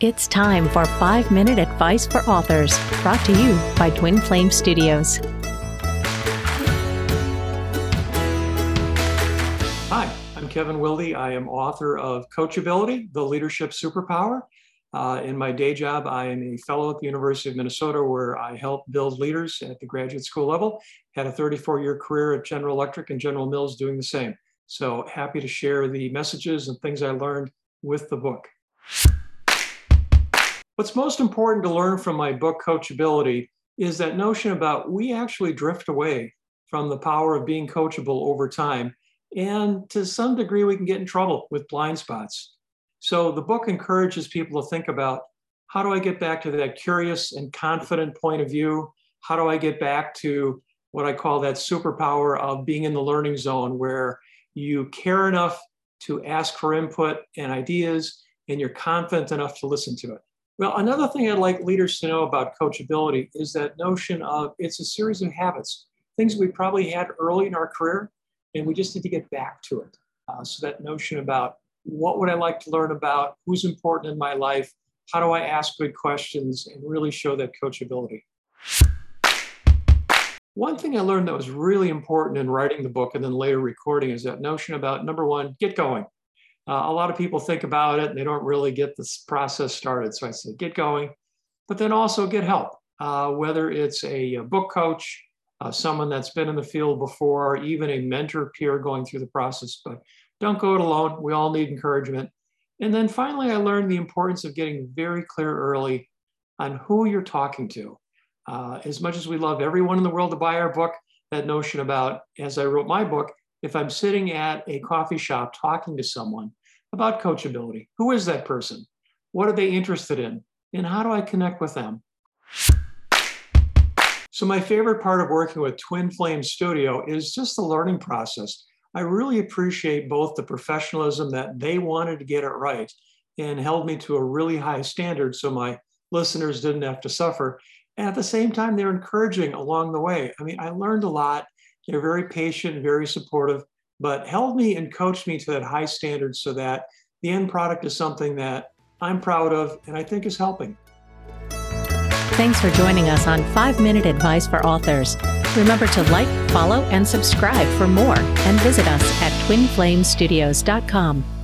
It's time for 5 Minute Advice for Authors, brought to you by Twin Flames Studios. Hi, I'm Kevin Wilde. I am author of Coachability, The Leadership Superpower. Uh, in my day job, I am a fellow at the University of Minnesota where I help build leaders at the graduate school level. Had a 34 year career at General Electric and General Mills doing the same. So happy to share the messages and things I learned with the book. What's most important to learn from my book, Coachability, is that notion about we actually drift away from the power of being coachable over time. And to some degree, we can get in trouble with blind spots. So the book encourages people to think about how do I get back to that curious and confident point of view? How do I get back to what I call that superpower of being in the learning zone where you care enough to ask for input and ideas and you're confident enough to listen to it? Well, another thing I'd like leaders to know about coachability is that notion of it's a series of habits, things we probably had early in our career, and we just need to get back to it. Uh, so that notion about what would I like to learn about, who's important in my life, how do I ask good questions, and really show that coachability. One thing I learned that was really important in writing the book and then later recording is that notion about number one, get going. Uh, a lot of people think about it and they don't really get this process started. So I said, get going, but then also get help, uh, whether it's a, a book coach, uh, someone that's been in the field before, even a mentor peer going through the process. But don't go it alone. We all need encouragement. And then finally, I learned the importance of getting very clear early on who you're talking to. Uh, as much as we love everyone in the world to buy our book, that notion about, as I wrote my book, if I'm sitting at a coffee shop talking to someone, about coachability. Who is that person? What are they interested in? And how do I connect with them? So, my favorite part of working with Twin Flame Studio is just the learning process. I really appreciate both the professionalism that they wanted to get it right and held me to a really high standard so my listeners didn't have to suffer. And at the same time, they're encouraging along the way. I mean, I learned a lot. They're very patient, very supportive but held me and coached me to that high standard so that the end product is something that I'm proud of and I think is helping. Thanks for joining us on 5 Minute Advice for Authors. Remember to like, follow, and subscribe for more and visit us at twinflamestudios.com.